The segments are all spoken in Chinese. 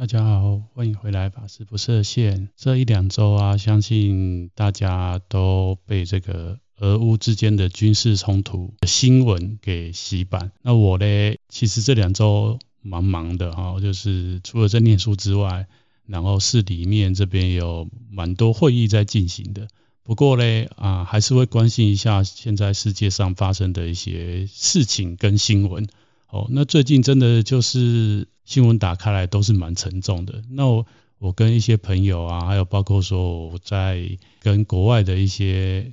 大家好，欢迎回来，法师不设限。这一两周啊，相信大家都被这个俄乌之间的军事冲突的新闻给洗版。那我呢，其实这两周蛮忙的哈，就是除了在念书之外，然后市里面这边有蛮多会议在进行的。不过呢，啊，还是会关心一下现在世界上发生的一些事情跟新闻。哦，那最近真的就是新闻打开来都是蛮沉重的。那我我跟一些朋友啊，还有包括说我在跟国外的一些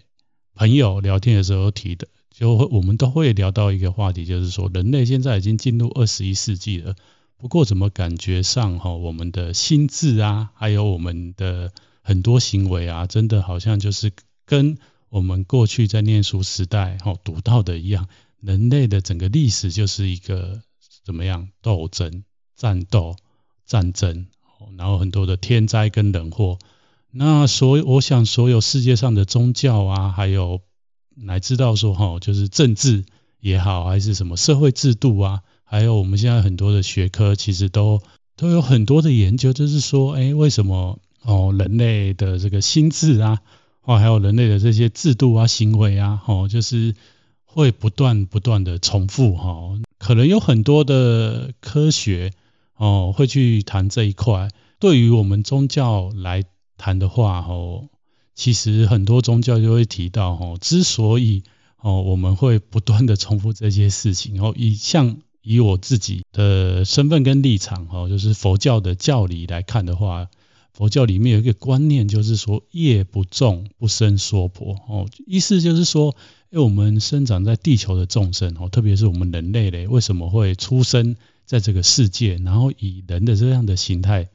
朋友聊天的时候提的，就会我们都会聊到一个话题，就是说人类现在已经进入二十一世纪了。不过怎么感觉上哈，我们的心智啊，还有我们的很多行为啊，真的好像就是跟我们过去在念书时代哈读到的一样。人类的整个历史就是一个怎么样斗争、战斗、战争，然后很多的天灾跟人祸。那所以我想，所有世界上的宗教啊，还有乃至到说哈，就是政治也好，还是什么社会制度啊，还有我们现在很多的学科，其实都都有很多的研究，就是说，哎，为什么哦，人类的这个心智啊，哦，还有人类的这些制度啊、行为啊，哦，就是。会不断不断的重复哈，可能有很多的科学哦会去谈这一块。对于我们宗教来谈的话哦，其实很多宗教就会提到哦，之所以哦我们会不断的重复这些事情哦，以像以我自己的身份跟立场哦，就是佛教的教理来看的话，佛教里面有一个观念，就是说业不重不生娑婆哦，意思就是说。因为我们生长在地球的众生哦，特别是我们人类嘞，为什么会出生在这个世界，然后以人的这样的形态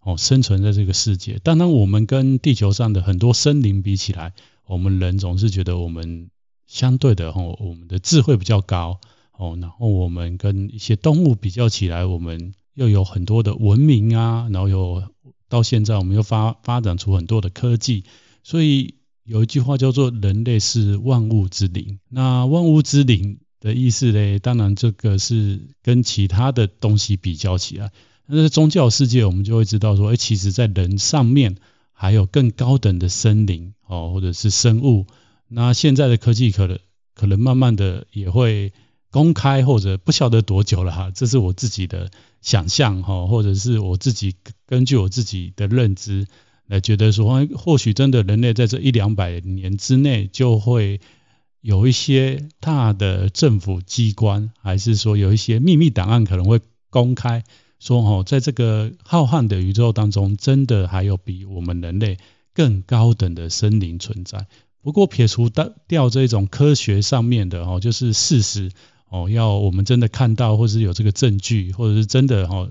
哦生存在这个世界？当然，我们跟地球上的很多生灵比起来，我们人总是觉得我们相对的哦，我们的智慧比较高哦，然后我们跟一些动物比较起来，我们又有很多的文明啊，然后又到现在我们又发发展出很多的科技，所以。有一句话叫做“人类是万物之灵”，那万物之灵的意思呢？当然，这个是跟其他的东西比较起来。那在宗教世界，我们就会知道说，哎，其实，在人上面还有更高等的生灵哦，或者是生物。那现在的科技可能可能慢慢的也会公开，或者不晓得多久了哈。这是我自己的想象哈，或者是我自己根据我自己的认知。来觉得说，或许真的人类在这一两百年之内，就会有一些大的政府机关，还是说有一些秘密档案可能会公开，说哦，在这个浩瀚的宇宙当中，真的还有比我们人类更高等的生灵存在。不过撇除掉这种科学上面的哦，就是事实哦，要我们真的看到，或是有这个证据，或者是真的哦，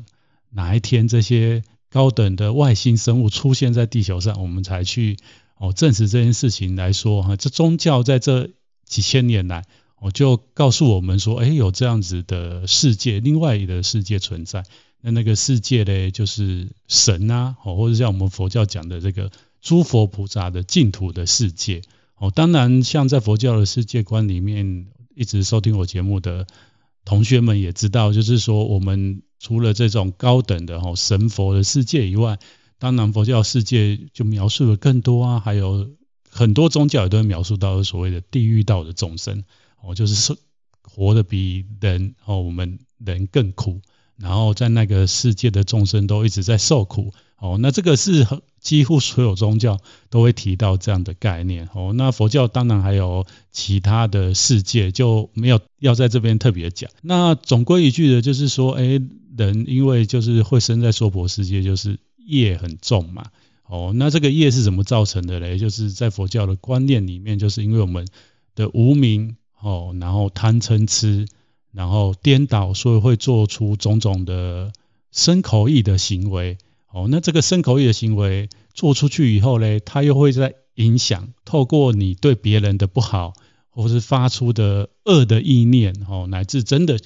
哪一天这些。高等的外星生物出现在地球上，我们才去哦证实这件事情来说哈，这宗教在这几千年来，哦就告诉我们说，哎，有这样子的世界，另外一个世界存在。那那个世界呢，就是神啊，哦或者像我们佛教讲的这个诸佛菩萨的净土的世界。哦，当然像在佛教的世界观里面，一直收听我节目的同学们也知道，就是说我们。除了这种高等的哈神佛的世界以外，当然佛教世界就描述了更多啊，还有很多宗教也都会描述到所谓的地狱道的众生哦，就是说活得比人哦我们人更苦，然后在那个世界的众生都一直在受苦哦，那这个是几乎所有宗教都会提到这样的概念哦。那佛教当然还有其他的世界就没有要在这边特别讲。那总归一句的就是说，哎。人因为就是会生在娑婆世界，就是业很重嘛。哦，那这个业是怎么造成的嘞？就是在佛教的观念里面，就是因为我们的无明，哦，然后贪嗔痴，然后颠倒，所以会做出种种的身口意的行为。哦，那这个身口意的行为做出去以后嘞，它又会在影响，透过你对别人的不好，或是发出的恶的意念，哦，乃至真的。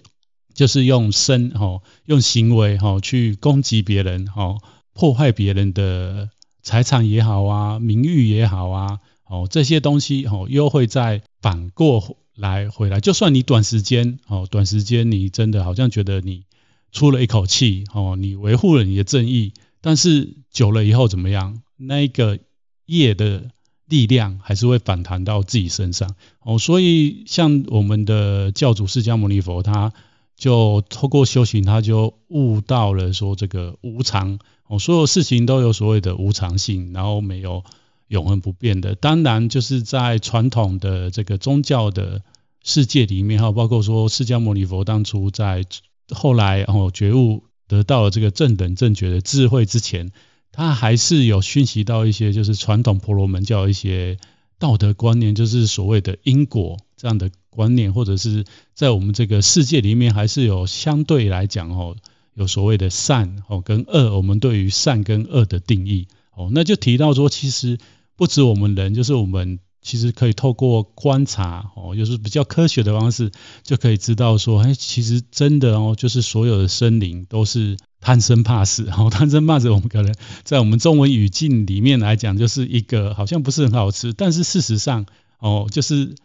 就是用身哈，用行为哈去攻击别人哈，破坏别人的财产也好啊，名誉也好啊，哦这些东西哦又会再反过来回来。就算你短时间哦，短时间你真的好像觉得你出了一口气哦，你维护了你的正义，但是久了以后怎么样？那个业的力量还是会反弹到自己身上哦。所以像我们的教主释迦牟尼佛，他就透过修行，他就悟到了说这个无常哦，所有事情都有所谓的无常性，然后没有永恒不变的。当然，就是在传统的这个宗教的世界里面哈，包括说释迦牟尼佛当初在。后来哦，觉悟得到了这个正等正觉的智慧之前，他还是有熏习到一些就是传统婆罗门教一些道德观念，就是所谓的因果这样的观念，或者是在我们这个世界里面，还是有相对来讲哦，有所谓的善哦跟恶，我们对于善跟恶的定义哦，那就提到说，其实不止我们人，就是我们。其实可以透过观察哦，就是比较科学的方式，就可以知道说，哎，其实真的哦，就是所有的生灵都是贪生怕死。哦，贪生怕死，我们可能在我们中文语境里面来讲，就是一个好像不是很好吃，但是事实上哦，就是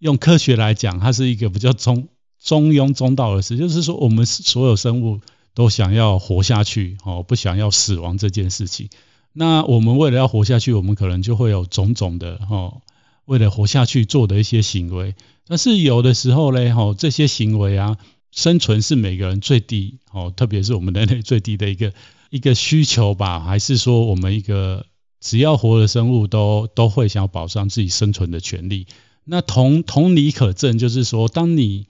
用科学来讲，它是一个比较中中庸中道的事，就是说我们所有生物都想要活下去哦，不想要死亡这件事情。那我们为了要活下去，我们可能就会有种种的哦。为了活下去做的一些行为，但是有的时候呢，哈，这些行为啊，生存是每个人最低，哦，特别是我们人类 最低的一个一个需求吧，还是说我们一个只要活的生物都都会想要保障自己生存的权利？那同同理可证，就是说，当你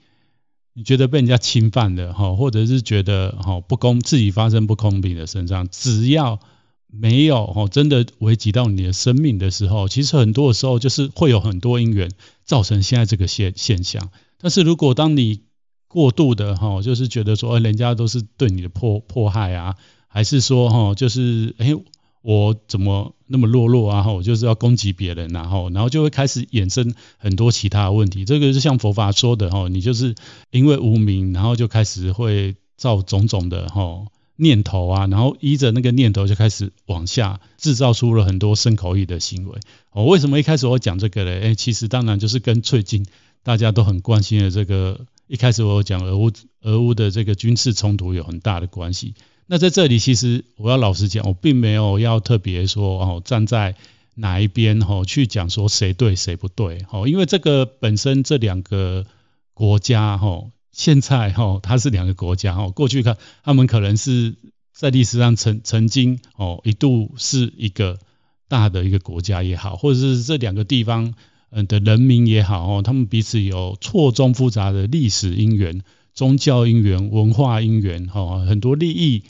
你觉得被人家侵犯了，哈，或者是觉得哈不公，自己发生不公平的身上，只要没有哦，真的危及到你的生命的时候，其实很多的时候就是会有很多因缘造成现在这个现现象。但是如果当你过度的哈，就是觉得说，人家都是对你的迫迫害啊，还是说哈，就是哎，我怎么那么懦弱啊？哈我就是要攻击别人，然后然后就会开始衍生很多其他的问题。这个是像佛法说的哈，你就是因为无明，然后就开始会造种种的哈。念头啊，然后依着那个念头就开始往下制造出了很多身口意的行为。哦，为什么一开始我讲这个呢？哎，其实当然就是跟最近大家都很关心的这个，一开始我讲俄乌俄乌的这个军事冲突有很大的关系。那在这里，其实我要老实讲，我并没有要特别说哦，站在哪一边哦去讲说谁对谁不对哦，因为这个本身这两个国家哦。现在哈，它是两个国家哈，过去看他们可能是在历史上曾曾经哦一度是一个大的一个国家也好，或者是这两个地方嗯的人民也好哦，他们彼此有错综复杂的历史因缘、宗教因缘、文化因缘哈，很多利益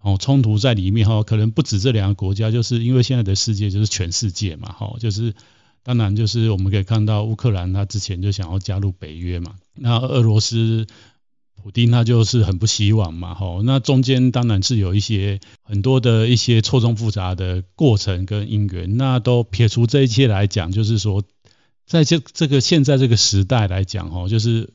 哦冲突在里面哈，可能不止这两个国家，就是因为现在的世界就是全世界嘛哈，就是。当然，就是我们可以看到乌克兰，他之前就想要加入北约嘛。那俄罗斯普丁他就是很不希望嘛，吼。那中间当然是有一些很多的一些错综复杂的过程跟因缘。那都撇除这一切来讲，就是说，在这这个现在这个时代来讲，哈，就是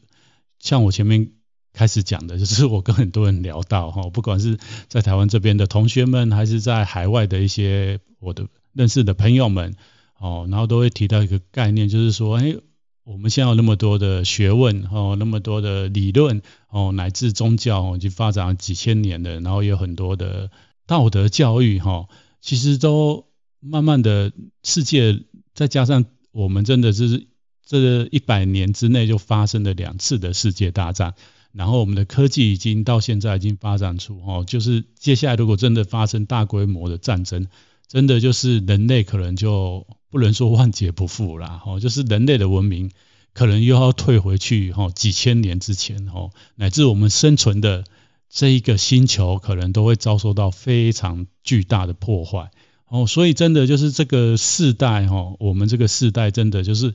像我前面开始讲的，就是我跟很多人聊到，哈，不管是在台湾这边的同学们，还是在海外的一些我的认识的朋友们。哦，然后都会提到一个概念，就是说，哎，我们现在有那么多的学问，哦，那么多的理论，哦，乃至宗教，已经发展了几千年了，然后有很多的道德教育，哈，其实都慢慢的世界，再加上我们真的是这一百年之内就发生了两次的世界大战，然后我们的科技已经到现在已经发展出，哦，就是接下来如果真的发生大规模的战争，真的就是人类可能就不能说万劫不复啦，哦，就是人类的文明可能又要退回去，哦，几千年之前，哦，乃至我们生存的这一个星球，可能都会遭受到非常巨大的破坏，哦，所以真的就是这个世代，吼，我们这个世代真的就是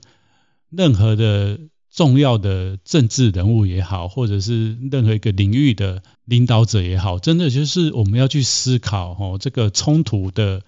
任何的重要的政治人物也好，或者是任何一个领域的领导者也好，真的就是我们要去思考，吼，这个冲突的。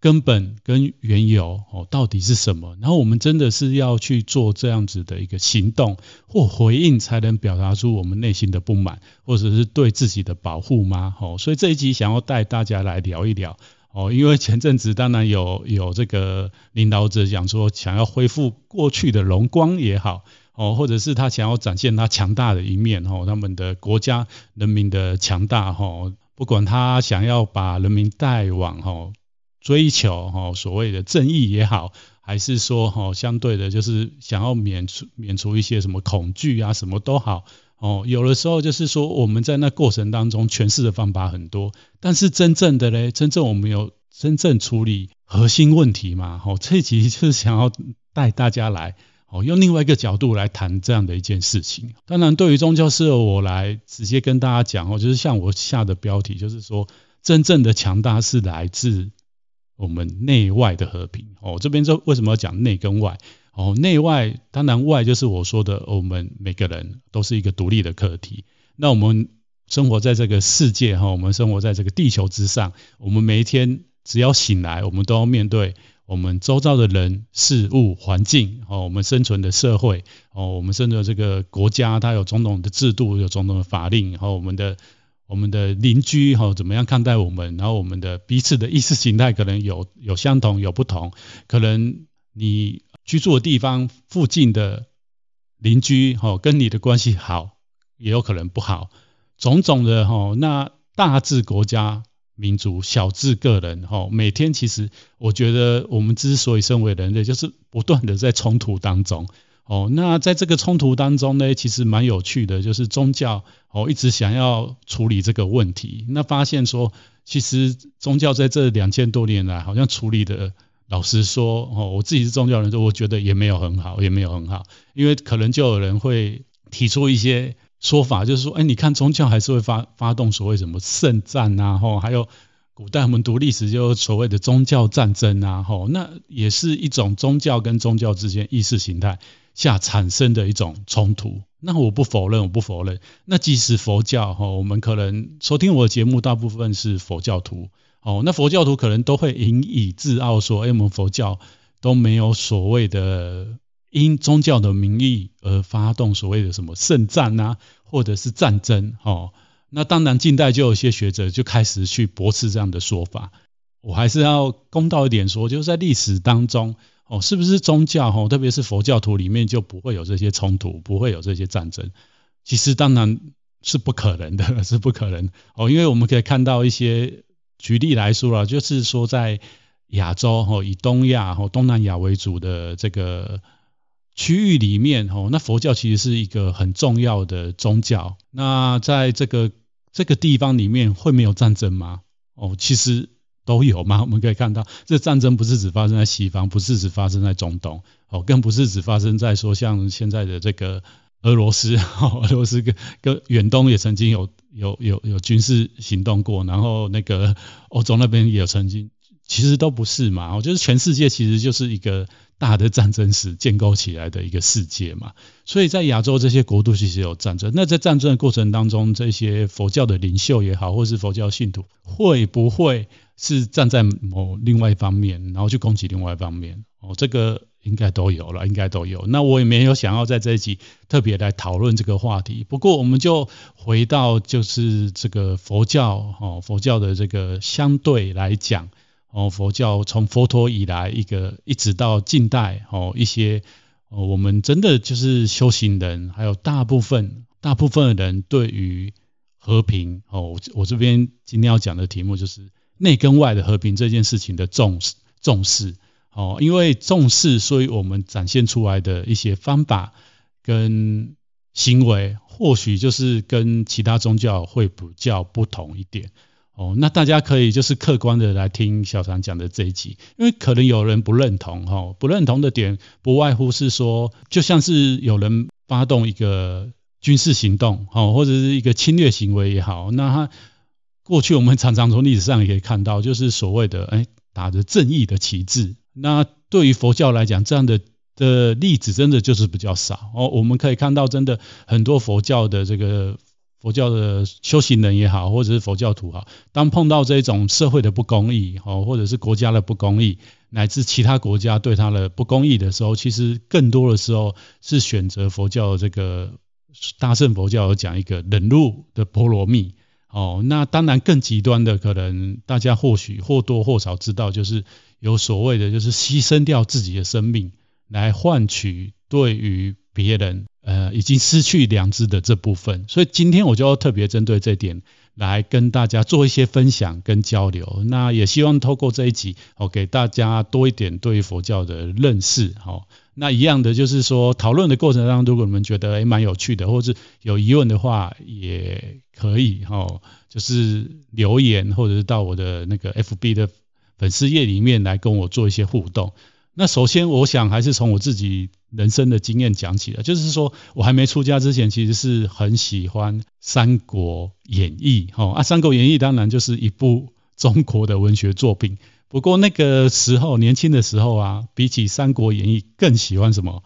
根本跟缘由哦，到底是什么？然后我们真的是要去做这样子的一个行动或回应，才能表达出我们内心的不满，或者是对自己的保护吗？哦，所以这一集想要带大家来聊一聊哦，因为前阵子当然有有这个领导者讲说，想要恢复过去的荣光也好哦，或者是他想要展现他强大的一面哦，他们的国家人民的强大哈，不管他想要把人民带往哈追求哈所谓的正义也好，还是说哈相对的，就是想要免除免除一些什么恐惧啊，什么都好哦，有的时候就是说我们在那过程当中诠释的方法很多，但是真正的嘞，真正我们有真正处理核心问题嘛？哦，这一集就是想要带大家来。哦，用另外一个角度来谈这样的一件事情。当然，对于宗教师我来直接跟大家讲哦，就是像我下的标题，就是说真正的强大是来自我们内外的和平。哦，这边就为什么要讲内跟外？哦，内外当然外就是我说的，我们每个人都是一个独立的个体。那我们生活在这个世界哈，我们生活在这个地球之上，我们每一天只要醒来，我们都要面对。我们周遭的人、事物、环境，哦，我们生存的社会，哦，我们生存的这个国家，它有种种的制度，有种种的法令，然后我们的我们的邻居，哈，怎么样看待我们？然后我们的彼此的意识形态可能有有相同，有不同，可能你居住的地方附近的邻居，哈，跟你的关系好，也有可能不好，种种的，哈，那大至国家。民族小至个人，哈，每天其实我觉得我们之所以身为人类，就是不断的在冲突当中，哦，那在这个冲突当中呢，其实蛮有趣的，就是宗教哦一直想要处理这个问题，那发现说，其实宗教在这两千多年来，好像处理的，老实说，哦，我自己是宗教人，我觉得也没有很好，也没有很好，因为可能就有人会提出一些。说法就是说，哎，你看宗教还是会发发动所谓什么圣战啊，吼，还有古代我们读历史就所谓的宗教战争啊，吼，那也是一种宗教跟宗教之间意识形态下产生的一种冲突。那我不否认，我不否认。那即使佛教，吼，我们可能收听我的节目大部分是佛教徒，哦，那佛教徒可能都会引以自傲说，哎，我们佛教都没有所谓的。因宗教的名义而发动所谓的什么圣战啊，或者是战争，哦，那当然近代就有些学者就开始去驳斥这样的说法。我还是要公道一点说，就是在历史当中，哦，是不是宗教，哦，特别是佛教徒里面就不会有这些冲突，不会有这些战争？其实当然是不可能的，是不可能哦，因为我们可以看到一些举例来说啊，就是说在亚洲，哦，以东亚，哦，东南亚为主的这个。区域里面，哦，那佛教其实是一个很重要的宗教。那在这个这个地方里面，会没有战争吗？哦，其实都有嘛。我们可以看到，这战争不是只发生在西方，不是只发生在中东，哦，更不是只发生在说像现在的这个俄罗斯，哦，俄罗斯跟跟远东也曾经有有有有军事行动过，然后那个 欧洲那边也有曾经，其实都不是嘛。我觉得全世界其实就是一个。大的战争史建构起来的一个世界嘛，所以在亚洲这些国度其实有战争。那在战争的过程当中，这些佛教的领袖也好，或是佛教信徒，会不会是站在某另外一方面，然后去攻击另外一方面？哦，这个应该都有了，应该都有。那我也没有想要在这一集特别来讨论这个话题。不过我们就回到就是这个佛教，哦，佛教的这个相对来讲。哦，佛教从佛陀以来，一个一直到近代，哦，一些，哦，我们真的就是修行人，还有大部分大部分的人对于和平，哦，我这边今天要讲的题目就是内跟外的和平这件事情的重视重视，哦，因为重视，所以我们展现出来的一些方法跟行为，或许就是跟其他宗教会比较不同一点。哦，那大家可以就是客观的来听小常讲的这一集，因为可能有人不认同哈，不认同的点不外乎是说，就像是有人发动一个军事行动，哈，或者是一个侵略行为也好，那他过去我们常常从历史上也可以看到，就是所谓的哎打着正义的旗帜，那对于佛教来讲，这样的的例子真的就是比较少哦，我们可以看到真的很多佛教的这个。佛教的修行人也好，或者是佛教徒好，当碰到这种社会的不公义，哦，或者是国家的不公义，乃至其他国家对他的不公义的时候，其实更多的时候是选择佛教的这个大乘佛教有讲一个忍辱的波罗蜜，哦，那当然更极端的可能大家或许或多或少知道，就是有所谓的就是牺牲掉自己的生命来换取对于别人呃已经失去良知的这部分。所以今天我就要特别针对这点来跟大家做一些分享跟交流。那也希望透过这一集哦，给大家多一点对于佛教的认识。好，那一样的就是说，讨论的过程当中，如果你们觉得诶蛮有趣的，或者是有疑问的话，也可以哈，就是留言或者是到我的那个 FB 的。粉丝页里面来跟我做一些互动。那首先，我想还是从我自己人生的经验讲起的，就是说我还没出家之前，其实是很喜欢《三国演义》哈啊，《三国演义》当然就是一部中国的文学作品。不过那个时候年轻的时候啊，比起《三国演义》更喜欢什么？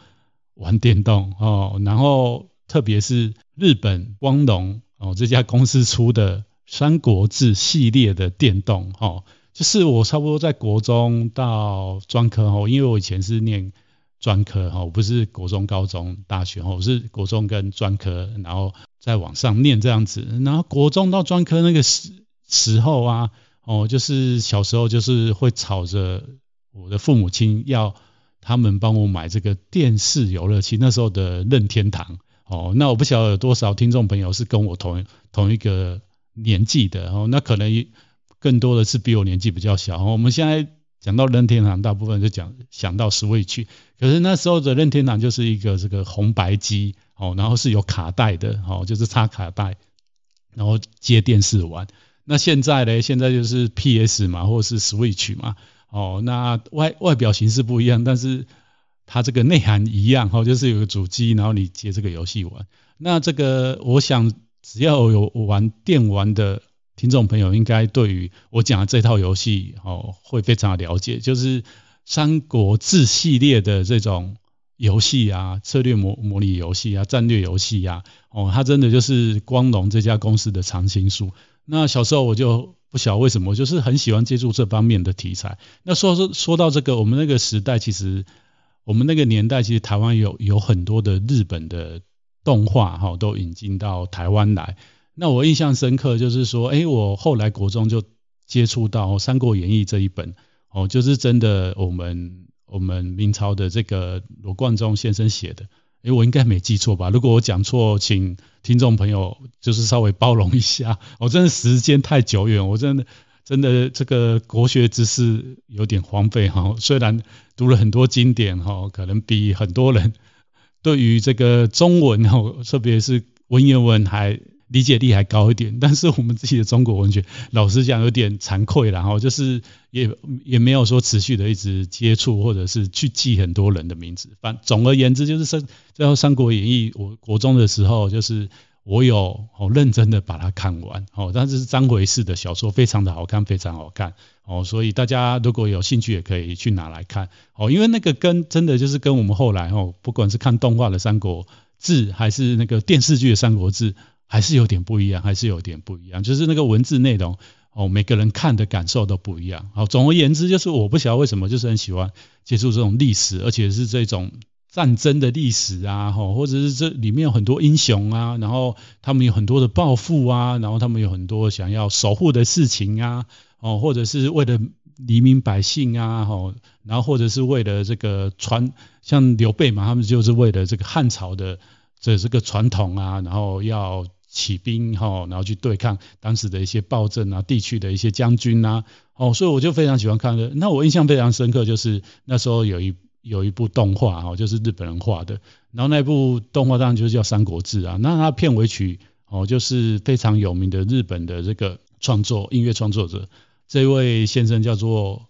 玩电动哦。然后特别是日本光荣哦这家公司出的《三国志》系列的电动哈。就是我差不多在国中到专科哈，因为我以前是念专科哈，我不是国中、高中、大学哈，我是国中跟专科，然后再往上念这样子。然后国中到专科那个时时候啊，哦，就是小时候就是会吵着我的父母亲要他们帮我买这个电视游乐器，那时候的任天堂哦，那我不晓得有多少听众朋友是跟我同同一个年纪的哦，那可能。更多的是比我年纪比较小。我们现在讲到任天堂，大部分就讲想到 Switch，可是那时候的任天堂就是一个这个红白机，哦，然后是有卡带的，哦，就是插卡带，然后接电视玩。那现在呢？现在就是 PS 嘛，或者是 Switch 嘛，哦，那外外表形式不一样，但是它这个内涵一样，哦，就是有个主机，然后你接这个游戏玩。那这个我想，只要有玩电玩的。听众朋友应该对于我讲的这套游戏哦，会非常的了解，就是《三国志》系列的这种游戏啊，策略模模拟游戏啊，战略游戏啊，哦，它真的就是光荣这家公司的常青树。那小时候我就不晓得为什么，就是很喜欢接触这方面的题材。那说说说到这个，我们那个时代，其实我们那个年代，其实台湾有有很多的日本的动画哈，都引进到台湾来。那我印象深刻，就是说，哎，我后来国中就接触到《三国演义》这一本，哦，就是真的，我们我们明朝的这个罗贯中先生写的，哎，我应该没记错吧？如果我讲错，请听众朋友就是稍微包容一下。我真的时间太久远，我真的真的这个国学知识有点荒废哈。虽然读了很多经典哈，可能比很多人 对于这个中文哈，特别是文言文还。理解力还高一点，但是我们自己的中国文学，老实讲有点惭愧了哈，就是也也没有说持续的一直接触，或者是去记很多人的名字。反总而言之，就是三最后《三国演义》，我国中的时候，就是我有好认真的把它看完哦。但是章回式的小说，非常的好看，非常好看哦。所以大家如果有兴趣，也可以去拿来看哦。因为那个跟真的就是跟我们后来哦，不管是看动画的《三国志》，还是那个电视剧的《三国志》。还是有点不一样，还是有点不一样，就是那个文字内容哦，每个人看的感受都不一样。好，总而言之，就是我不晓得为什么，就是很喜欢接触这种历史，而且是这种战争的历史啊，吼或者是这里面有很多英雄啊，然后他们有很多的抱负啊，然后他们有很多想要守护的事情啊，哦，或者是为了黎民百姓啊，吼，然后或者是为了这个传，像刘备嘛，他们就是为了这个汉朝的这这个传统啊，然后要。起兵哈，然后去对抗当时的一些暴政啊，地区的一些将军呐，哦，所以我就非常喜欢看的。那我印象非常深刻，就是那时候有一有一部动画哈，就是日本人画的，然后那部动画当然就是叫《三国志》啊。那它片尾曲哦，就是非常有名的日本的这个创作音乐创作者，这位先生叫做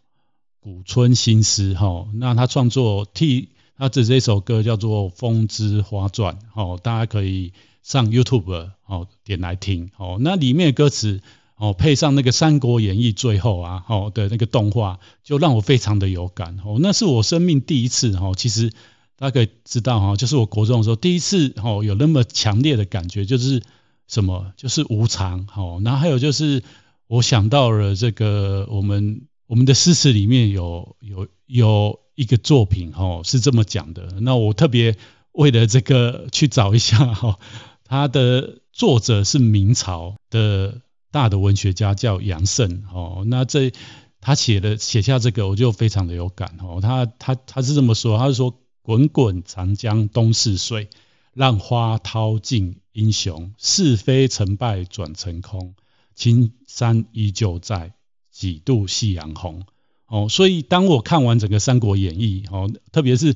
古村新司哈。那他创作替他的这首歌叫做《风之花传》哦，大家可以。上 YouTube 哦，点来听哦，那里面的歌词哦，配上那个《三国演义》最后啊哦的那个动画，就让我非常的有感哦。那是我生命第一次哦，其实大家可以知道哈，就是我国中的时候第一次哦，有那么强烈的感觉，就是什么，就是无常哦。然后还有就是我想到了这个我们我们的诗词里面有有有一个作品哦，是这么讲的。那我特别为了这个去找一下哈。他的作者是明朝的大的文学家，叫杨慎哦。那这他写的写下这个，我就非常的有感哦。他他他是这么说，他是说滚滚长江东逝水，浪花淘尽英雄。是非成败转成空，青山依旧在，几度夕阳红。哦，所以当我看完整个《三国演义》哦，特别是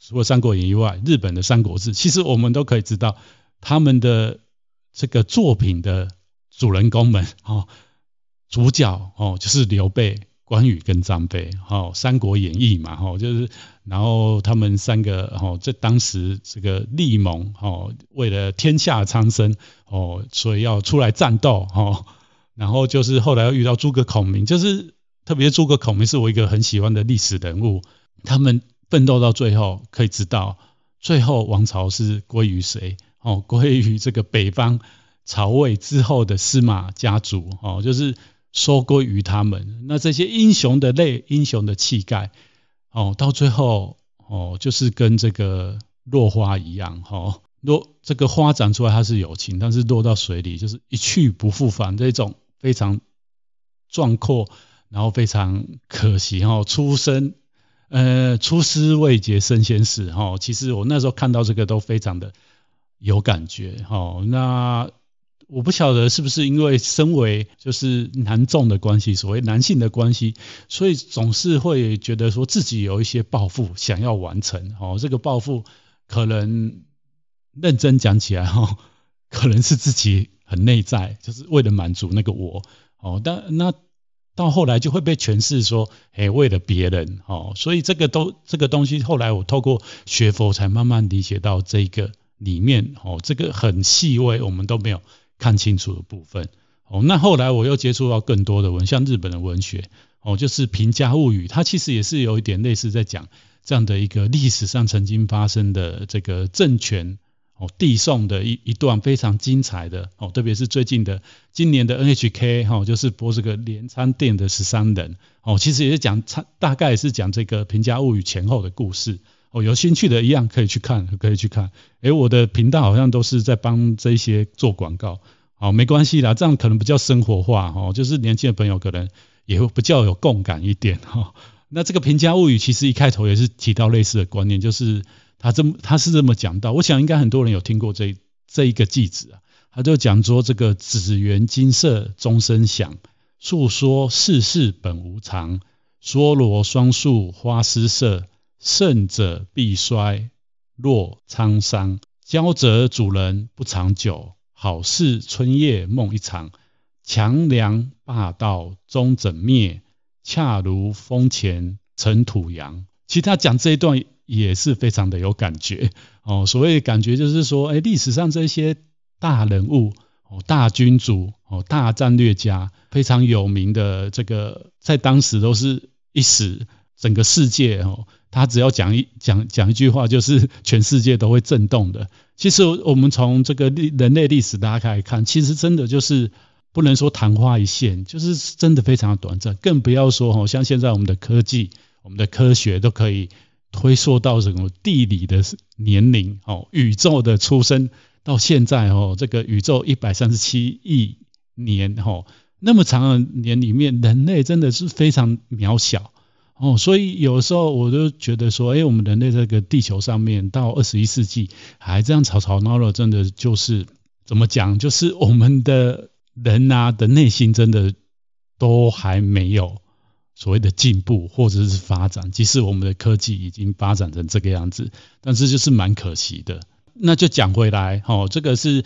除了《三国演义》外，日本的《三国志》，其实我们都可以知道他们的这个作品的主人公们哦，主角哦，就是刘备、关羽跟张飞。哦，《三国演义》嘛，哦，就是然后他们三个哦，在当时这个立盟哦，为了天下苍生哦，所以要出来战斗哦，然后就是后来又遇到诸葛孔明，就是。特别诸葛孔明是我一个很喜欢的历史人物，他们奋斗到最后，可以知道最后王朝是归于谁？哦，归于这个北方曹魏之后的司马家族，哦，就是收归于他们。那这些英雄的泪、英雄的气概，哦，到最后，哦，就是跟这个落花一样，哦，落这个花长出来它是有情，但是落到水里就是一去不复返，这种非常壮阔。然后非常可惜哈，出生呃出师未捷身先死哈。其实我那时候看到这个都非常的有感觉哈。那我不晓得是不是因为身为就是男众的关系，所谓男性的关系，所以总是会觉得说自己有一些抱负想要完成哦。这个抱负可能认真讲起来哈，可能是自己很内在，就是为了满足那个我哦。但那。到后来就会被诠释说，哎，为了别人，哦，所以这个都这个东西，后来我透过学佛才慢慢理解到这个里面，哦，这个很细微，我们都没有看清楚的部分，哦，那后来我又接触到更多的文，像日本的文学，哦，就是《平家物语》，它其实也是有一点类似在讲这样的一个历史上曾经发生的这个政权。哦，递送的一一段非常精彩的哦，特别是最近的今年的 NHK 哈，就是播这个镰仓殿的十三人哦，其实也是讲大大概也是讲这个平家物语前后的故事哦，有兴趣的一样可以去看，可以去看。诶，我的频道好像都是在帮这些做广告，好，没关系啦，这样可能比较生活化哦，就是年轻的朋友可能也会比较有共感一点哈。那这个平家物语其实一开头也是提到类似的观念，就是。他这么他是这么讲到，我想应该很多人有听过这这一个句子啊，他就讲说这个紫园金色钟声响，诉说世事本无常，梭罗双树花失色，盛者必衰，落沧桑，骄则主人不长久，好事春夜梦一场，强梁霸道终整灭，恰如风前尘土扬。其实他讲这一段。也是非常的有感觉哦。所谓感觉就是说，哎，历史上这些大人物哦，大君主哦，大战略家，非常有名的这个，在当时都是一时，整个世界哦，他只要讲一讲讲一句话，就是 全世界都会震动的。其实我们从这个历人类历史大家来看，其实真的就是不能说昙花一现，就是真的非常短暂。更不要说哦，像现在我们的科技、我们的科学都可以。推溯到什么地理的年龄哦，宇宙的出生到现在哦，这个宇宙一百三十七亿年哦，那么长的年里面，人类真的是非常渺小哦，所以有时候我都觉得说，哎，我们人类这个地球上面到二十一世纪还这样吵吵闹闹，真的就是怎么讲，就是我们的人啊的内心真的都还没有。所谓的进步或者是发展，即使我们的科技已经发展成这个样子，但是就是蛮可惜的。那就讲回来，哦，这个是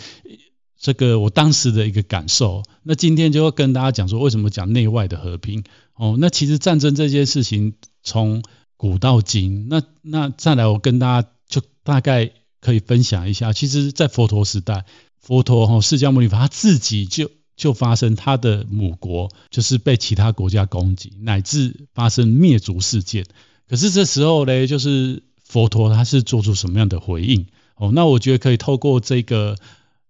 这个我当时的一个感受。那今天就要跟大家讲说，为什么讲内外的和平？哦，那其实战争这件事情从古到今，那那再来我跟大家就大概可以分享一下，其实，在佛陀时代，佛陀哈释迦牟尼佛他自己就。就发生他的母国就是被其他国家攻击，乃至发生灭族事件。可是这时候呢，就是佛陀他是做出什么样的回应？哦，那我觉得可以透过这个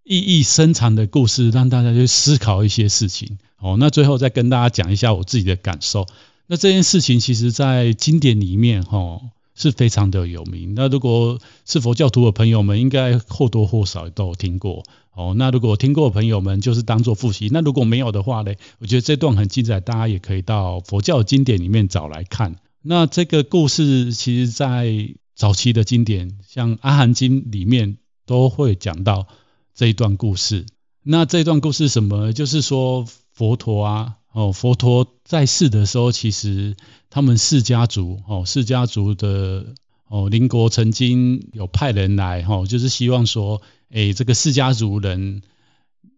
意义深长的故事，让大家去思考一些事情。哦，那最后再跟大家讲一下我自己的感受。那这件事情其实在经典里面，哈，是非常的有名。那如果是佛教徒的朋友们，应该或多或少都有听过。哦，那如果听过的朋友们，就是当做复习。那如果没有的话呢，我觉得这段很精彩，大家也可以到佛教经典里面找来看。那这个故事，其实在早期的经典，像《阿含经》里面都会讲到这一段故事。那这一段故事什么？就是说佛陀啊，哦，佛陀在世的时候，其实他们释家族，哦，释家族的哦邻国曾经有派人来，哦，就是希望说，哎，这个释家族人，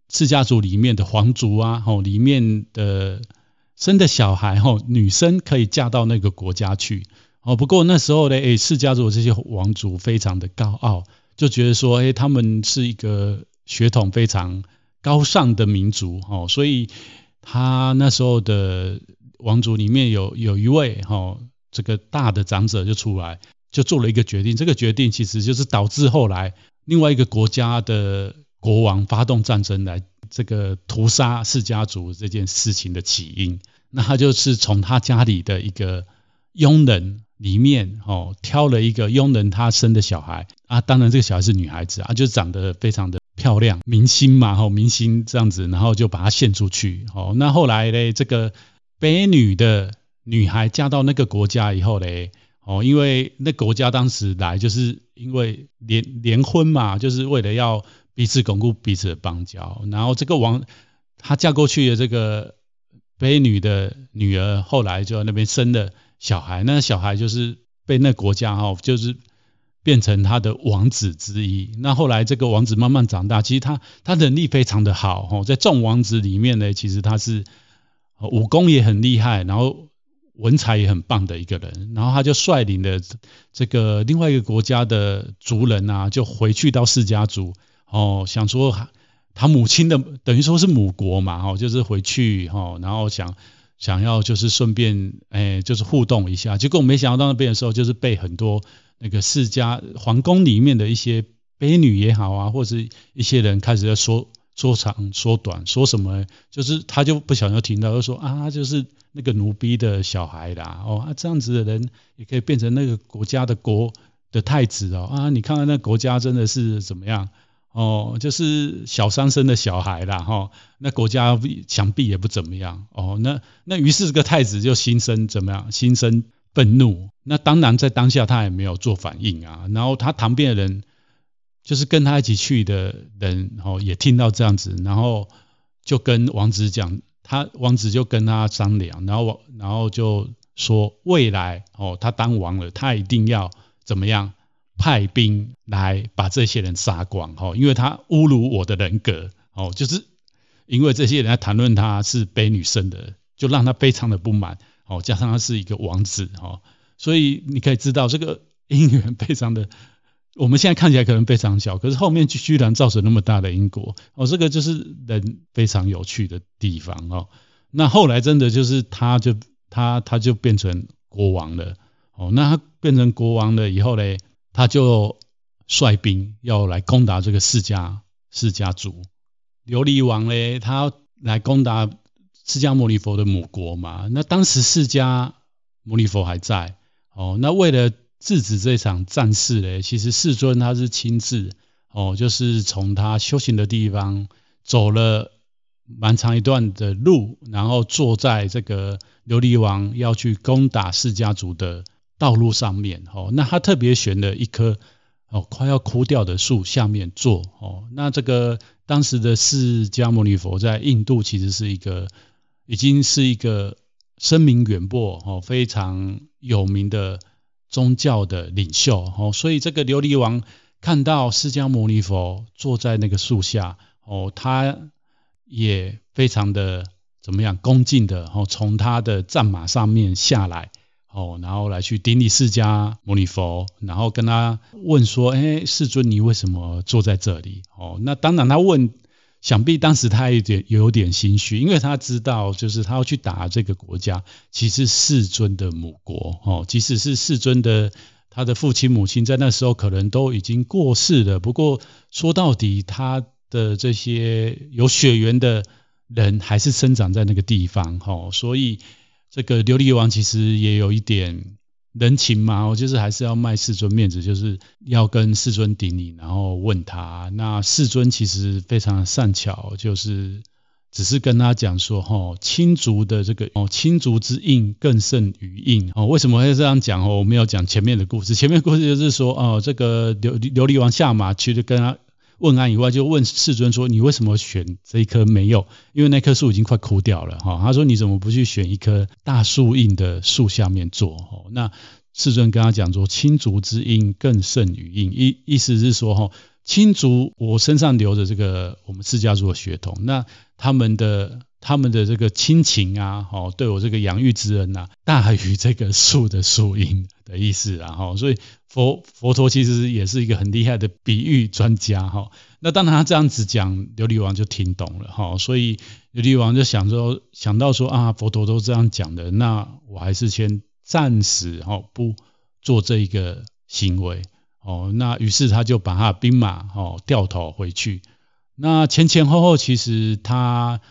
释家族里面的皇族啊，哦，里面的生的小孩，哦，女生可以嫁到那个国家去，哦，不过那时候呢，哎，释家族这些王族非常的高傲，就觉得说，哎，他们是一个血统非常。高尚的民族，哦，所以他那时候的王族里面有有一位，哈，这个大的长者就出来，就做了一个决定。这个决定其实就是导致后来另外一个国家的国王发动战争来这个屠杀释迦族这件事情的起因。那他就是从他家里的一个佣人里面，哦，挑了一个佣人他生的小孩啊，当然这个小孩是女孩子啊，就长得非常的。漂亮明星嘛，吼明星这样子，然后就把她献出去，哦那后来呢，这个北女的女孩嫁到那个国家以后嘞，哦，因为那国家当时来就是因为联联婚嘛，就是为了要彼此巩固彼此的邦交，然后这个王她嫁过去的这个北女的女儿，后来就在那边生了小孩，那小孩就是被那国家哈，就是。变成他的王子之一。那后来这个王子慢慢长大，其实他他能力非常的好哦，在众王子里面呢，其实他是武功也很厉害，然后文采也很棒的一个人。然后他就率领了这个另外一个国家的族人啊，就回去到释迦族哦，想说他母亲的等于说是母国嘛，哦，就是回去哦，然后想想要就是顺便哎，就是互动一下。结果没想到到那边的时候，就是被很多。那个世家皇宫里面的一些婢女也好啊，或者是一些人开始在说说长说短，说什么，就是他就不小心听到，就说啊，就是那个奴婢的小孩啦，哦啊，这样子的人也可以变成那个国家的国的太子哦啊，你看看那国家真的是怎么样哦，就是小三生的小孩啦哈、哦，那国家想必也不怎么样哦，那那于是这个太子就心生怎么样，心生。愤怒，那当然在当下他也没有做反应啊。然后他旁边的人，就是跟他一起去的人，哦，也听到这样子，然后就跟王子讲，他王子就跟他商量，然后然后就说未来哦，他当王了，他一定要怎么样派兵来把这些人杀光，哦，因为他侮辱我的人格，哦，就是因为这些人在谈论他是卑女生的，就让他非常的不满。哦，加上他是一个王子哦，所以你可以知道这个 因缘非常的，我们现在看起来可能非常小，可是后面居居然造成那么大的因果哦，这个就是人非常有趣的地方哦。那后来真的就是他就他他就变成国王了哦，那他变成国王了以后呢，他就率兵要来攻打这个释迦释迦族，琉璃王呢，他来攻打。释迦牟尼佛的母国嘛，那当时释迦牟尼佛还在哦。那为了制止这场战事呢，其实世尊他是亲自哦，就是从他修行的地方走了蛮长一段的路，然后坐在这个琉璃王要去攻打释迦族的道路上面哦。那他特别选了一棵哦快要枯掉的树下面坐哦。那这个当时的释迦牟尼佛在印度其实是一个。已经是一个声名远播、哦非常有名的宗教的领袖哦，所以这个琉璃王看到释迦牟尼佛坐在那个树下哦，他也非常的怎么样恭敬的哦，从他的战马上面下来哦，然后来去顶礼释迦牟尼佛，然后跟他问说：“哎，世尊，你为什么坐在这里？”哦，那当然他问。想必当时他有点有点心虚，因为他知道，就是他要去打这个国家，其实世尊的母国哦，即使是世尊的他的父亲母亲，在那时候可能都已经过世了。不过说到底，他的这些有血缘的人还是生长在那个地方哦，所以这个琉璃王其实也有一点。人情嘛，我就是还是要卖世尊面子，就是要跟世尊顶礼，然后问他。那世尊其实非常的善巧，就是只是跟他讲说，哈，亲族的这个哦，亲族之应更胜于应哦。为什么会这样讲哦？我没有讲前面的故事，前面故事就是说，哦，这个琉璃琉璃王下马去跟他问安以外，就问世尊说，你为什么选这一棵没有？因为那棵树已经快枯掉了哈。他说，你怎么不去选一棵大树荫的树下面坐？哈，那世尊跟他讲说，青竹之阴更胜于荫，意意思是说，哈。亲族，我身上流着这个我们释迦族的血统，那他们的他们的这个亲情啊，哦，对我这个养育之恩啊，大于这个树的树荫的意思啊，哈，所以佛佛陀其实也是一个很厉害的比喻专家，哈。那当然他这样子讲，琉璃王就听懂了，哈，所以琉璃王就想说，想到说啊，佛陀都这样讲的，那我还是先暂时哈不做这一个行为。哦，那于是他就把他的兵马哦掉头回去。那前前后后其实他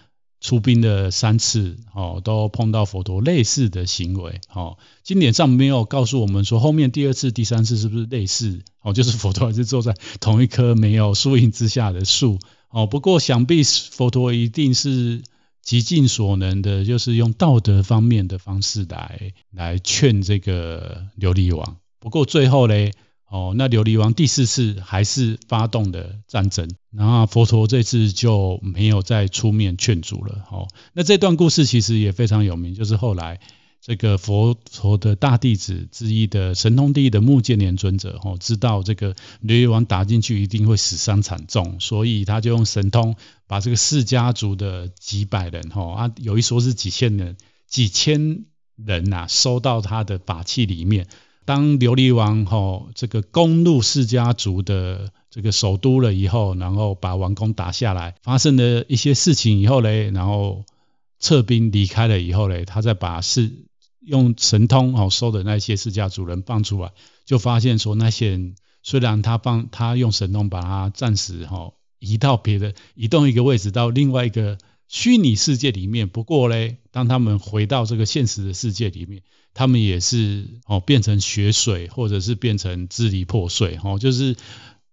出兵的三次哦，都碰到佛陀类似的行为。哦，经典上没有告诉我们说后面第二次、第三次是不是类似？哦，就是佛陀还是坐在同一棵没有树荫之下的树。哦，不过想必佛陀一定是极尽所能的，就是用道德方面的方式来来劝这个琉璃王。不过最后嘞。哦，那琉璃王第四次还是发动的战争，然后佛陀这次就没有再出面劝阻了。哦，那这段故事其实也非常有名，就是后来这个佛陀的大弟子之一的神通第一的目犍连尊者，哦，知道这个琉璃王打进去一定会死伤惨重，所以他就用神通把这个释家族的几百人，哈啊，有一说是几千人，几千人呐，收到他的法器里面。当琉璃王吼这个攻入释迦族的这个首都了以后，然后把王宫打下来，发生了一些事情以后嘞，然后撤兵离开了以后嘞，他再把是用神通吼收的那些释迦族人放出来，就发现说那些人虽然他放他用神通把他暂时吼移到别的移动一个位置到另外一个虚拟世界里面，不过嘞，当他们回到这个现实的世界里面。他们也是哦，变成血水，或者是变成支离破碎，哦，就是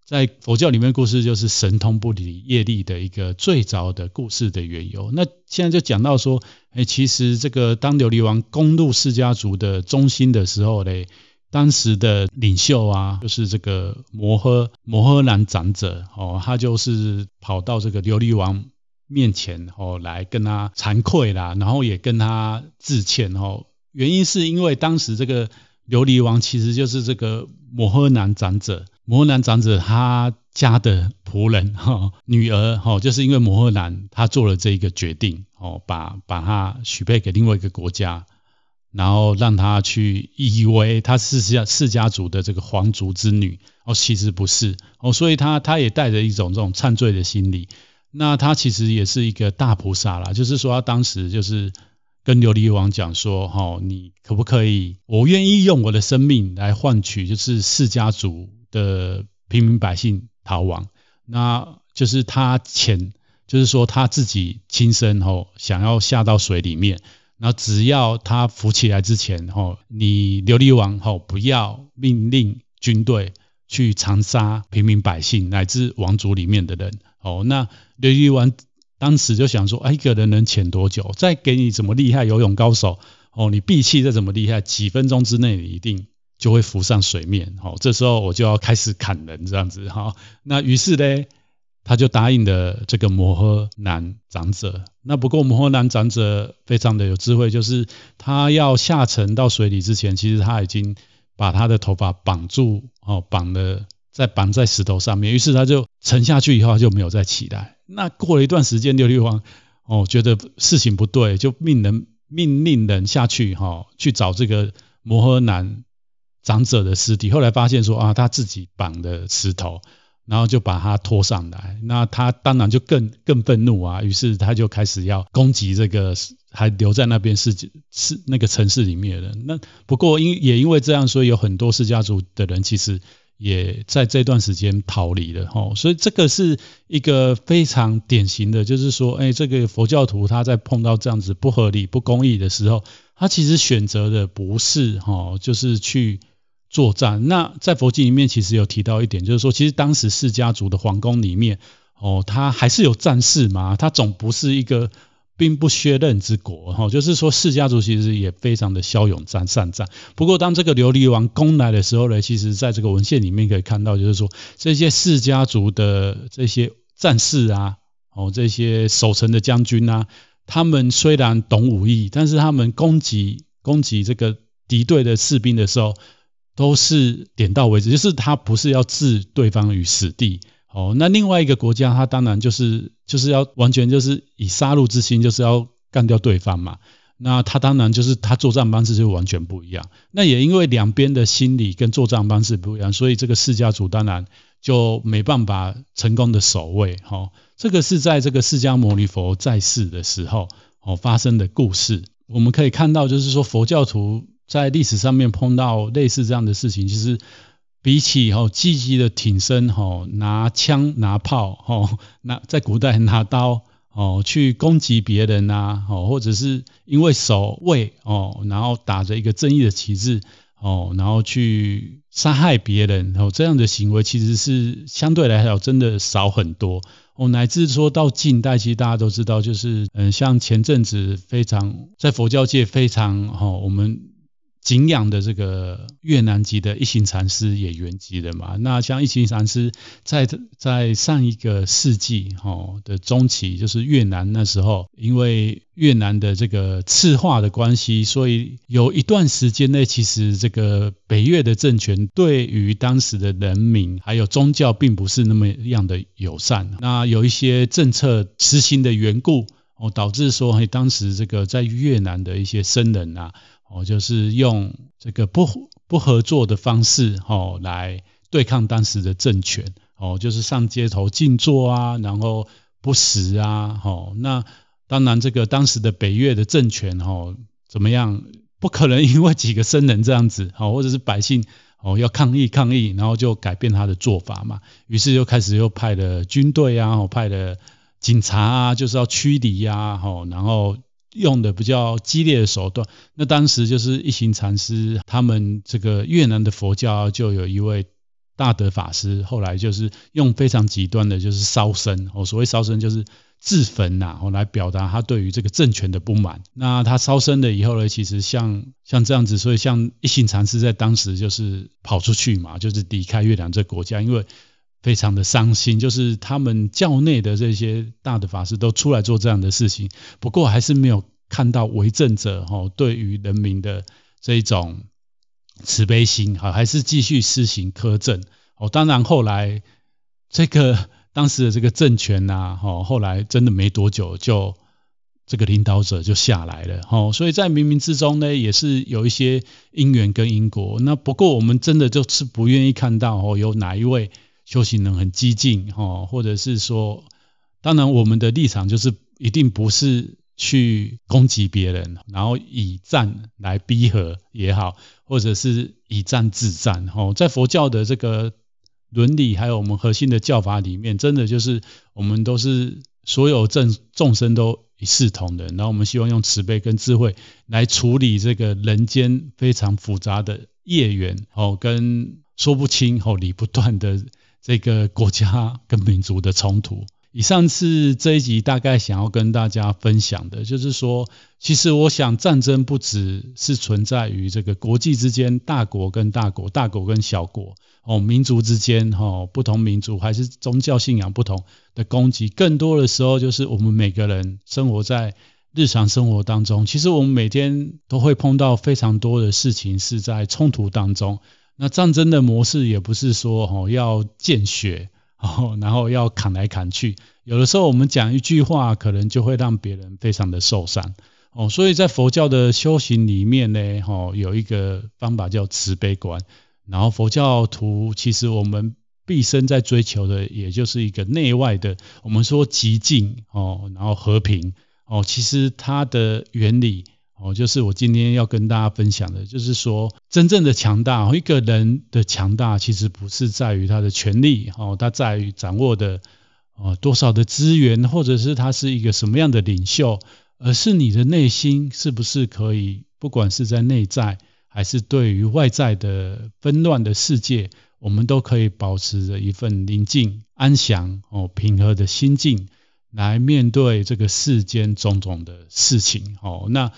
在佛教里面故事，就是神通不离业力的一个最早的故事的缘由。那现在就讲到说，哎，其实这个当琉璃王攻入释迦族的中心的时候嘞，当时的领袖啊，就是这个摩诃摩诃男长者哦，他就是跑到这个琉璃王面前哦，来跟他惭愧啦，然后也跟他致歉哦。原因是因为当时这个琉璃王其实就是这个摩诃男长者，摩诃男长者他家的仆人 哈女儿哈，就是因为摩诃男他做了这一个决定哦，把把他许配给另外一个国家，然后让他去以为他是家世家族的这个皇族之女哦，其实不是哦，所以他他也带着一种这种忏罪的心理，那他其实也是一个大菩萨啦，就是说他当时就是。跟琉璃王讲说，哈，你可不可以？我愿意用我的生命来换取，就是释迦族的平民百姓逃亡。那就是他潜，就是说他自己亲身吼想要下到水里面，然后只要他浮起来之前，吼，你琉璃王吼不要命令军队去残杀平民百姓乃至王族里面的人。哦，那琉璃王。当时就想说，哎，一个人能潜多久？再给你怎么厉害游泳高手哦，你闭气再怎么厉害，几分钟之内你一定就会浮上水面。哦，这时候我就要开始砍人这样子哈。那于是呢，他就答应了这个摩诃男长者。那不过摩诃男长者非常的有智慧，就是他要下沉到水里之前，其实他已经把他的头发绑住哦，绑了再绑在石头上面。于是他就沉下去以后，他就没有再起来。那过了一段时间，琉璃王哦觉得事情不对，就命人命令人下去哈、去找这个摩诃男长者的尸体。后来发现说啊，他自己绑的石头，然后就把他拖上来。那他当然就更更愤怒啊，于是他就开始要攻击这个还留在那边是是那个城市里面的人。那不过因也因为这样，所以有很多释迦族的人其实。也在这段时间逃离了哈，所以这个是一个非常典型的，就是说，哎，这个佛教徒他在碰到这样子不合理、不公义的时候，他其实选择的不是哈，就是去作战。那在佛经里面其实有提到一点，就是说，其实当时释迦族的皇宫里面，哦，他还是有战士嘛，他总不是一个兵不血刃之国哈。就是说，释迦族其实也非常的骁勇战善战。不过，当这个琉璃王攻来的时候呢，其实在这个文献里面可以看到，就是说这些释迦族的这些战士啊，哦，这些守城的将军啊，他们虽然懂武艺，但是他们攻击攻击这个敌对的士兵的时候，都是点到为止，就是他不是要置对方于死地。哦，那另外一个国家，他当然就是就是要完全就是以杀戮之心，就是要干掉对方嘛。那他当然就是他作战方式就完全不一样。那也因为两边的心理跟作战方式不一样，所以这个释迦族当然就没办法成功的守卫。哈。这个是在这个释迦牟尼佛在世的时候哦发生的故事。我们可以看到，就是说佛教徒在历史上面碰到类似这样的事情，其实比起哦积极的挺身哦拿枪拿炮哦 拿在古代拿刀 哦去攻击别人呐哦或者是因为守卫哦然后打着一个正义的旗帜哦然后去杀害别人哦这样的行为其实是相对来讲真的少很多。哦，乃至说到近代，其实大家都知道，就是嗯，像前阵子非常在佛教界非常哈，我们。敬仰的这个越南籍的一行禅师也圆寂了嘛？那像一行禅师在在上一个世纪哈的中期，就是越南那时候，因为越南的这个赤化的关系，所以有一段时间内，其实这个北越的政权对于当时的人民还有宗教，并不是那么样的友善。那有一些政策实行的缘故，哦，导致说，当时这个在越南的一些僧人啊。哦，就是用这个不不合作的方式，哦，来对抗当时的政权，哦，就是上街头静坐啊，然后不食啊，哦，那当然这个当时的北越的政权，哦，怎么样？不可能因为几个僧人这样子，哦，或者是百姓，哦，要抗议抗议，然后就改变他的做法嘛。于是又开始又派了军队啊，哦，派了警察啊，就是要驱离呀，哦，然后。用的比较激烈的手段，那当时就是一行禅师，他们这个越南的佛教就有一位大德法师，后来就是用非常极端的，就是烧身哦，所谓烧身就是自焚呐，哦，来表达他对于这个政权的不满。那他烧身了以后呢，其实像像这样子，所以像一行禅师在当时就是跑出去嘛，就是离开越南这国家，因为非常的伤心，就是他们教内的这些大的法师都出来做这样的事情，不过还是没有看到为政者哈对于人民的这一种慈悲心哈，还是继续施行苛政哦。当然后来这个当时的这个政权呐哈，后来真的没多久就这个领导者就下来了哈，所以在冥冥之中呢，也是有一些因缘跟因果。那不过我们真的就是不愿意看到哦，有哪一位。修行人很激进，哈，或者是说，当然我们的立场就是一定不是去攻击别人，然后以战来逼和也好，或者是以战制战，哈，在佛教的这个伦理还有我们核心的教法里面，真的就是我们都是所有正众生都一视同仁，然后我们希望用慈悲跟智慧来处理这个人间非常复杂的业缘，哦，跟说不清哦理不断的。这个国家跟民族的冲突。以上是这一集大概想要跟大家分享的，就是说，其实我想战争不只是存在于这个国际之间，大国跟大国，大国跟小国，哦，民族之间，哈，不同民族还是宗教信仰不同的攻击，更多的时候就是我们每个人生活在日常生活当中，其实我们每天都会碰到非常多的事情是在冲突当中。那战争的模式也不是说哦要见血 哦，然后要砍来砍去，有的时候我们讲一句话，可能就会让别人非常的受伤哦。所以在佛教的修行里面呢，哦有一个方法叫慈悲观。然后佛教徒其实我们毕生在追求的，也就是一个内外的，我们说极静哦，然后和平哦，其实它的原理。哦，就是我今天要跟大家分享的，就是说真正的强大，一个人的强大其实不是在于他的权力，哦，他在于掌握的哦多少的资源，或者是他是一个什么样的领袖，而是你的内心是不是可以，不管是在内在还是对于外在的纷乱的世界，我们都可以保持着一份宁静、安详、哦平和的心境来面对这个世间种种的事情。哦，那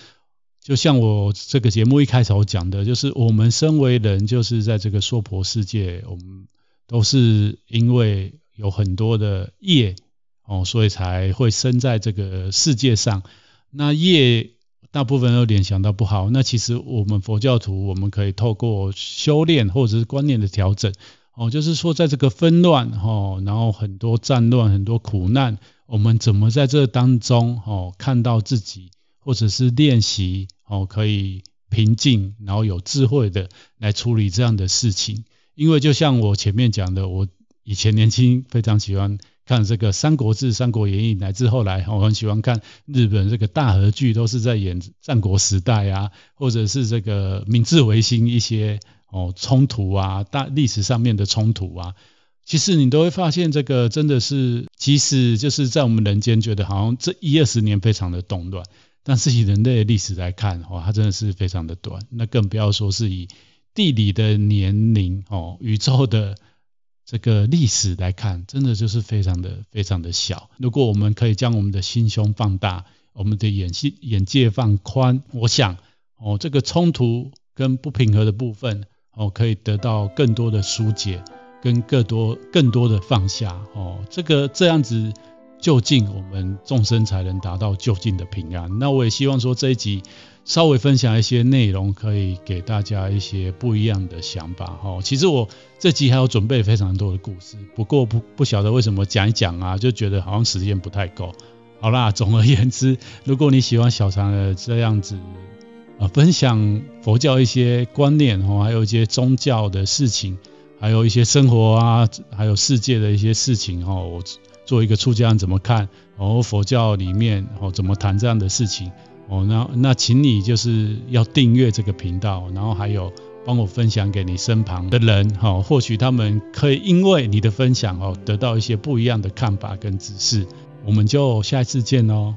就像我这个节目一开头讲的，就是我们身为人，就是在这个娑婆世界，我们都是因为有很多的业哦，所以才会生在这个世界上。那业大部分都联想到不好，那其实我们佛教徒，我们可以透过修炼或者是观念的调整，哦，就是说在这个纷乱，哦，然后很多战乱、很多苦难，我们怎么在这当中，哦，看到自己，或者是练习，哦，可以平静，然后有智慧的来处理这样的事情。因为就像我前面讲的，我以前年轻非常喜欢。看这个《三国志》《三国演义》，乃至后来我很喜欢看日本这个大和剧，都是在演战国时代啊，或者是这个明治维新一些哦冲突啊，大历史上面的冲突啊，其实你都会发现，这个真的是，即使就是在我们人间觉得好像这一二十年非常的动乱，但是以人类的历史来看，哦，它真的是非常的短，那更不要说是以地理的年龄哦，宇宙的。这个历史来看，真的就是非常的非常的小。如果我们可以将我们的心胸放大，我们的眼界眼界放宽，我想哦，这个冲突跟不平和的部分哦，可以得到更多的疏解，跟更多更多的放下哦。这个这样子，究竟我们众生才能达到就近的平安。那我也希望说这一集。稍微分享一些内容，可以给大家一些不一样的想法哈。其实我这集还有准备非常多的故事，不过不不晓得为什么讲一讲啊，就觉得好像时间不太够。好啦，总而言之，如果你喜欢小常的这样子啊，分享佛教一些观念哦，还有一些宗教的事情，还有一些生活啊，还有世界的一些事情哦，我做一个出家人怎么看，哦佛教里面哦怎么谈这样的事情。哦，那那请你就是要订阅这个频道，然后还有帮我分享给你身旁的人，哈，或许他们可以因为你的分享哦，得到一些不一样的看法跟指示。我们就下次见喽。